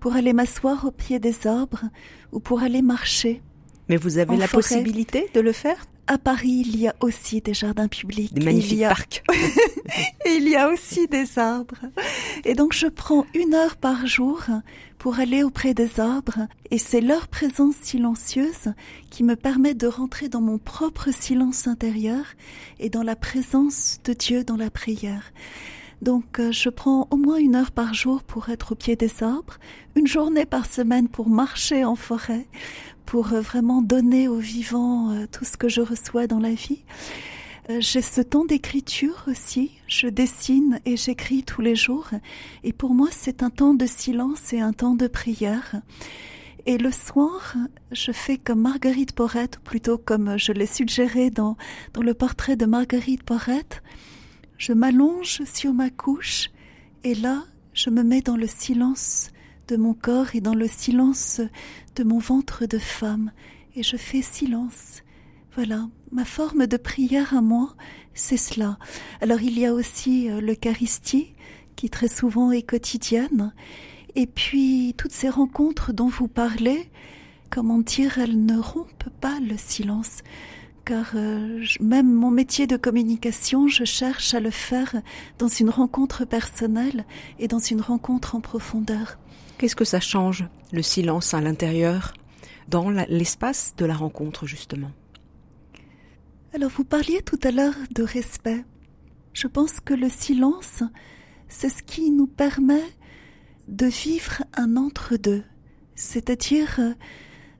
pour aller m'asseoir au pied des arbres ou pour aller marcher. Mais vous avez la possibilité de le faire? À Paris, il y a aussi des jardins publics. Des magnifiques parcs. et [LAUGHS] il y a aussi des arbres. Et donc je prends une heure par jour pour aller auprès des arbres et c'est leur présence silencieuse qui me permet de rentrer dans mon propre silence intérieur et dans la présence de Dieu dans la prière. Donc euh, je prends au moins une heure par jour pour être au pied des arbres, une journée par semaine pour marcher en forêt, pour euh, vraiment donner aux vivants euh, tout ce que je reçois dans la vie. J'ai ce temps d'écriture aussi. Je dessine et j'écris tous les jours. Et pour moi, c'est un temps de silence et un temps de prière. Et le soir, je fais comme Marguerite Porrette, plutôt comme je l'ai suggéré dans, dans le portrait de Marguerite Porrette. Je m'allonge sur ma couche et là, je me mets dans le silence de mon corps et dans le silence de mon ventre de femme, et je fais silence. Voilà, ma forme de prière à moi, c'est cela. Alors il y a aussi euh, l'Eucharistie, qui très souvent est quotidienne, et puis toutes ces rencontres dont vous parlez, comment dire, elles ne rompent pas le silence car euh, même mon métier de communication, je cherche à le faire dans une rencontre personnelle et dans une rencontre en profondeur. Qu'est-ce que ça change, le silence à l'intérieur, dans l'espace de la rencontre, justement? Alors, vous parliez tout à l'heure de respect. Je pense que le silence, c'est ce qui nous permet de vivre un entre-deux, c'est-à-dire euh,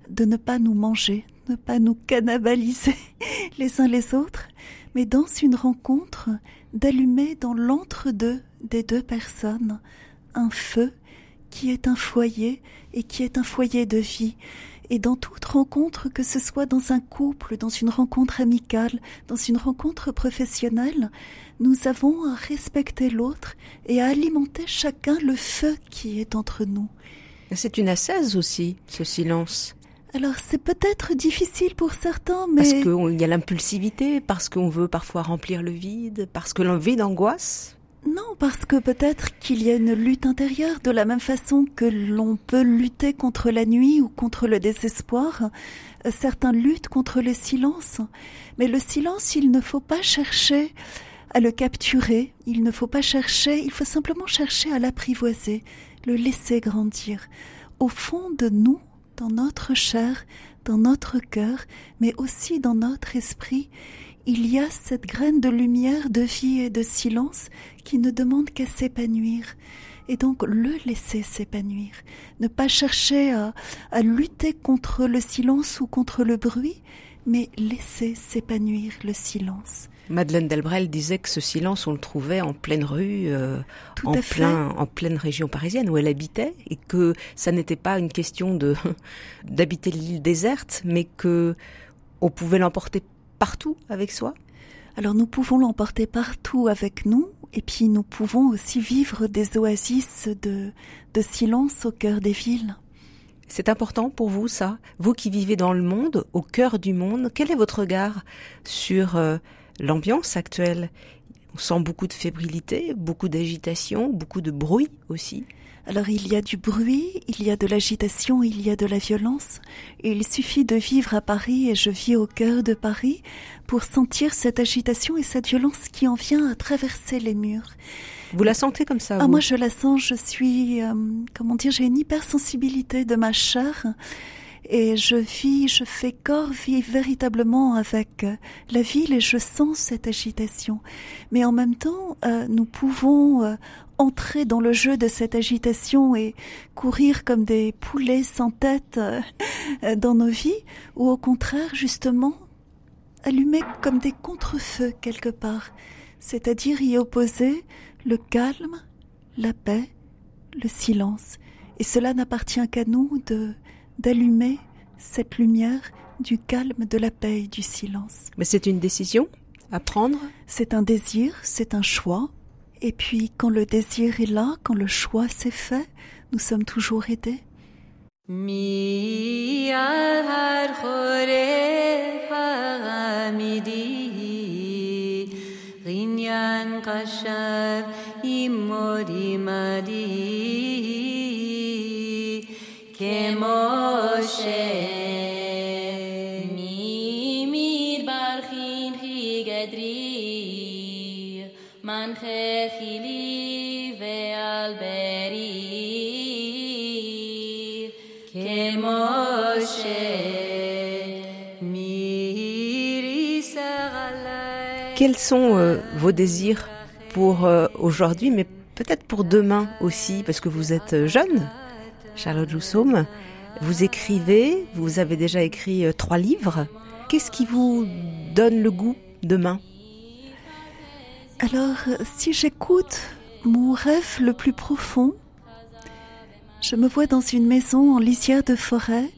de ne pas nous manger, ne pas nous cannibaliser [LAUGHS] les uns les autres, mais dans une rencontre, d'allumer dans l'entre-deux des deux personnes un feu qui est un foyer et qui est un foyer de vie. Et dans toute rencontre, que ce soit dans un couple, dans une rencontre amicale, dans une rencontre professionnelle, nous avons à respecter l'autre et à alimenter chacun le feu qui est entre nous. C'est une assaise aussi, ce silence. Alors c'est peut-être difficile pour certains, mais... Parce qu'il y a l'impulsivité, parce qu'on veut parfois remplir le vide, parce que l'envie d'angoisse non, parce que peut-être qu'il y a une lutte intérieure de la même façon que l'on peut lutter contre la nuit ou contre le désespoir. Euh, certains luttent contre le silence. Mais le silence, il ne faut pas chercher à le capturer, il ne faut pas chercher, il faut simplement chercher à l'apprivoiser, le laisser grandir. Au fond de nous, dans notre chair, dans notre cœur, mais aussi dans notre esprit, il y a cette graine de lumière, de vie et de silence qui ne demande qu'à s'épanouir. Et donc le laisser s'épanouir. Ne pas chercher à, lutter contre le silence ou contre le bruit, mais laisser s'épanouir le silence. Madeleine Delbrel disait que ce silence, on le trouvait en pleine rue, euh, en, plein, en pleine région parisienne où elle habitait, et que ça n'était pas une question de [LAUGHS] d'habiter l'île déserte, mais que on pouvait l'emporter partout avec soi. Alors nous pouvons l'emporter partout avec nous et puis nous pouvons aussi vivre des oasis de, de silence au cœur des villes. C'est important pour vous ça? Vous qui vivez dans le monde, au cœur du monde, quel est votre regard sur euh, l'ambiance actuelle On sent beaucoup de fébrilité, beaucoup d'agitation, beaucoup de bruit aussi. Alors il y a du bruit, il y a de l'agitation, il y a de la violence. Il suffit de vivre à Paris, et je vis au cœur de Paris, pour sentir cette agitation et cette violence qui en vient à traverser les murs. Vous la sentez comme ça Ah moi je la sens, je suis, euh, comment dire, j'ai une hypersensibilité de ma chair et je vis, je fais corps vie véritablement avec euh, la ville et je sens cette agitation. Mais en même temps, euh, nous pouvons euh, entrer dans le jeu de cette agitation et courir comme des poulets sans tête [LAUGHS] dans nos vies, ou au contraire, justement, allumer comme des contre-feux quelque part, c'est-à-dire y opposer le calme, la paix, le silence. Et cela n'appartient qu'à nous de d'allumer cette lumière du calme, de la paix et du silence. Mais c'est une décision à prendre C'est un désir, c'est un choix. Et puis quand le désir est là, quand le choix s'est fait, nous sommes toujours aidés. شب ایماری ماری که ماشه میمیر برخین خیگدری من Quels sont euh, vos désirs pour euh, aujourd'hui, mais peut-être pour demain aussi, parce que vous êtes jeune, Charlotte Joussaume. Vous écrivez, vous avez déjà écrit euh, trois livres. Qu'est-ce qui vous donne le goût demain? Alors, si j'écoute mon rêve le plus profond, je me vois dans une maison en lisière de forêt,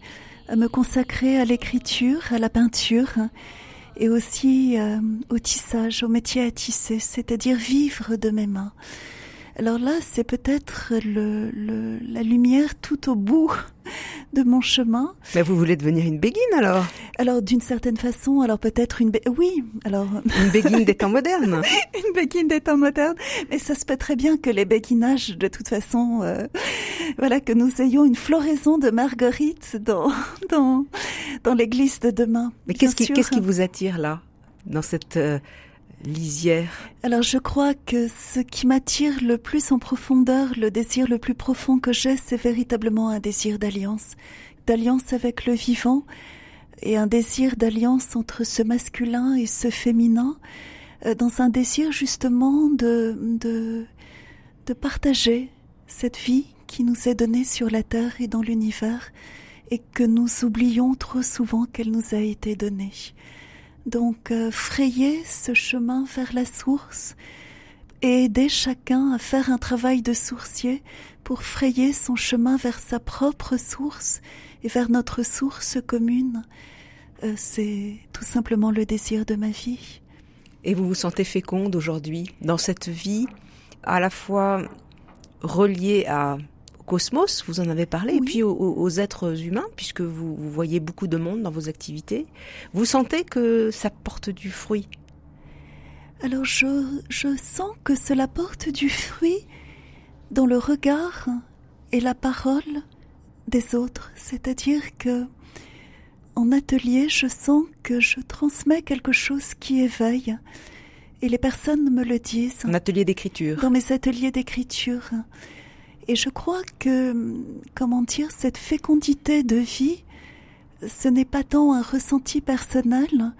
me consacrer à l'écriture, à la peinture et aussi euh, au tissage, au métier à tisser, c'est-à-dire vivre de mes mains. Alors là, c'est peut-être le, le, la lumière tout au bout [LAUGHS] de mon chemin. Mais vous voulez devenir une béguine alors? Alors d'une certaine façon, alors peut-être une bé... oui, alors [LAUGHS] une béguine des temps modernes. [LAUGHS] une béguine des temps modernes, mais ça se peut très bien que les béguinages, de toute façon, euh, voilà, que nous ayons une floraison de marguerites dans dans dans l'église de demain. Mais qu'est-ce qui qu'est-ce qui vous attire là? Dans cette euh, lisière Alors je crois que ce qui m'attire le plus en profondeur, le désir le plus profond que j'ai, c'est véritablement un désir d'alliance, d'alliance avec le vivant et un désir d'alliance entre ce masculin et ce féminin, euh, dans un désir justement de, de, de partager cette vie qui nous est donnée sur la terre et dans l'univers et que nous oublions trop souvent qu'elle nous a été donnée. Donc euh, frayer ce chemin vers la source et aider chacun à faire un travail de sourcier pour frayer son chemin vers sa propre source et vers notre source commune, euh, c'est tout simplement le désir de ma vie. Et vous vous sentez féconde aujourd'hui dans cette vie à la fois reliée à cosmos, vous en avez parlé, et puis aux, êtres humains, puisque vous, voyez beaucoup de monde dans vos activités. Vous sentez que ça porte du fruit? Alors je, je sens que cela porte du fruit dans le regard et la parole des autres, c'est-à-dire que en atelier, je sens que je transmets quelque chose qui éveille. Et les personnes me le disent. En atelier d'écriture. Dans mes ateliers d'écriture. Et je crois que, comment dire, cette fécondité de vie, ce n'est pas tant un ressenti personnel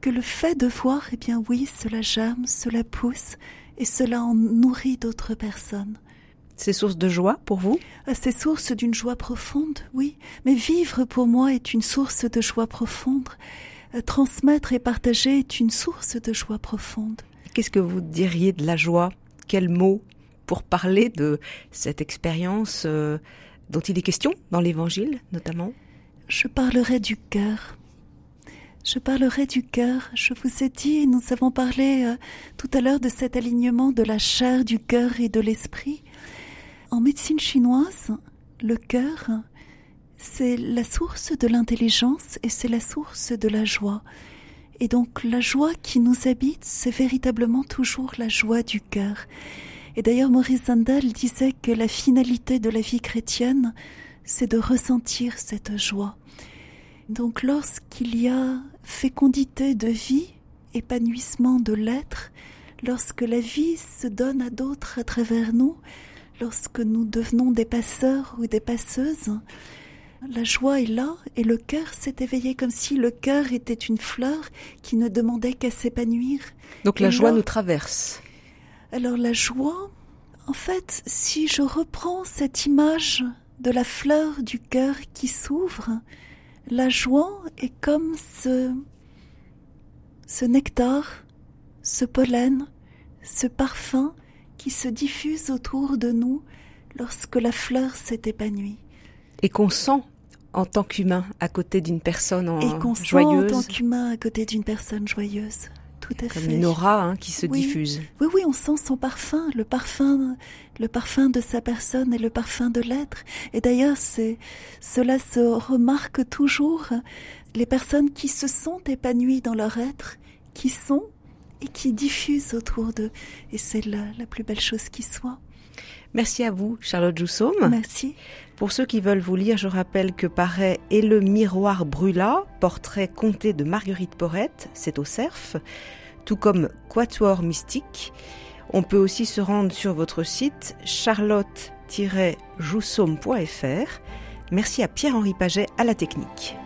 que le fait de voir, eh bien oui, cela germe, cela pousse, et cela en nourrit d'autres personnes. C'est source de joie pour vous? Ah, C'est source d'une joie profonde, oui. Mais vivre pour moi est une source de joie profonde. Euh, transmettre et partager est une source de joie profonde. Qu'est-ce que vous diriez de la joie? Quel mot pour parler de cette expérience euh, dont il est question dans l'Évangile notamment Je parlerai du cœur. Je parlerai du cœur. Je vous ai dit, nous avons parlé euh, tout à l'heure de cet alignement de la chair, du cœur et de l'esprit. En médecine chinoise, le cœur, c'est la source de l'intelligence et c'est la source de la joie. Et donc la joie qui nous habite, c'est véritablement toujours la joie du cœur. Et d'ailleurs, Maurice Zandal disait que la finalité de la vie chrétienne, c'est de ressentir cette joie. Donc lorsqu'il y a fécondité de vie, épanouissement de l'être, lorsque la vie se donne à d'autres à travers nous, lorsque nous devenons des passeurs ou des passeuses, la joie est là et le cœur s'est éveillé comme si le cœur était une fleur qui ne demandait qu'à s'épanouir. Donc la joie nous traverse. Alors la joie, en fait, si je reprends cette image de la fleur du cœur qui s'ouvre, la joie est comme ce, ce nectar, ce pollen, ce parfum qui se diffuse autour de nous lorsque la fleur s'est épanouie. Et qu'on sent en tant qu'humain à côté d'une personne en Et qu'on sent en tant qu'humain à côté d'une personne joyeuse. Comme une aura hein, qui se diffuse. Oui, oui, on sent son parfum, le parfum, le parfum de sa personne et le parfum de l'être. Et d'ailleurs, c'est cela se remarque toujours. Les personnes qui se sont épanouies dans leur être, qui sont et qui diffusent autour d'eux. Et c'est la, la plus belle chose qui soit. Merci à vous, Charlotte Joussom. Merci. Pour ceux qui veulent vous lire, je rappelle que paraît Et le miroir brûla, portrait compté de Marguerite Porrette, c'est au CERF, tout comme Quatuor mystique. On peut aussi se rendre sur votre site charlotte-joussom.fr. Merci à Pierre-Henri Paget à la technique.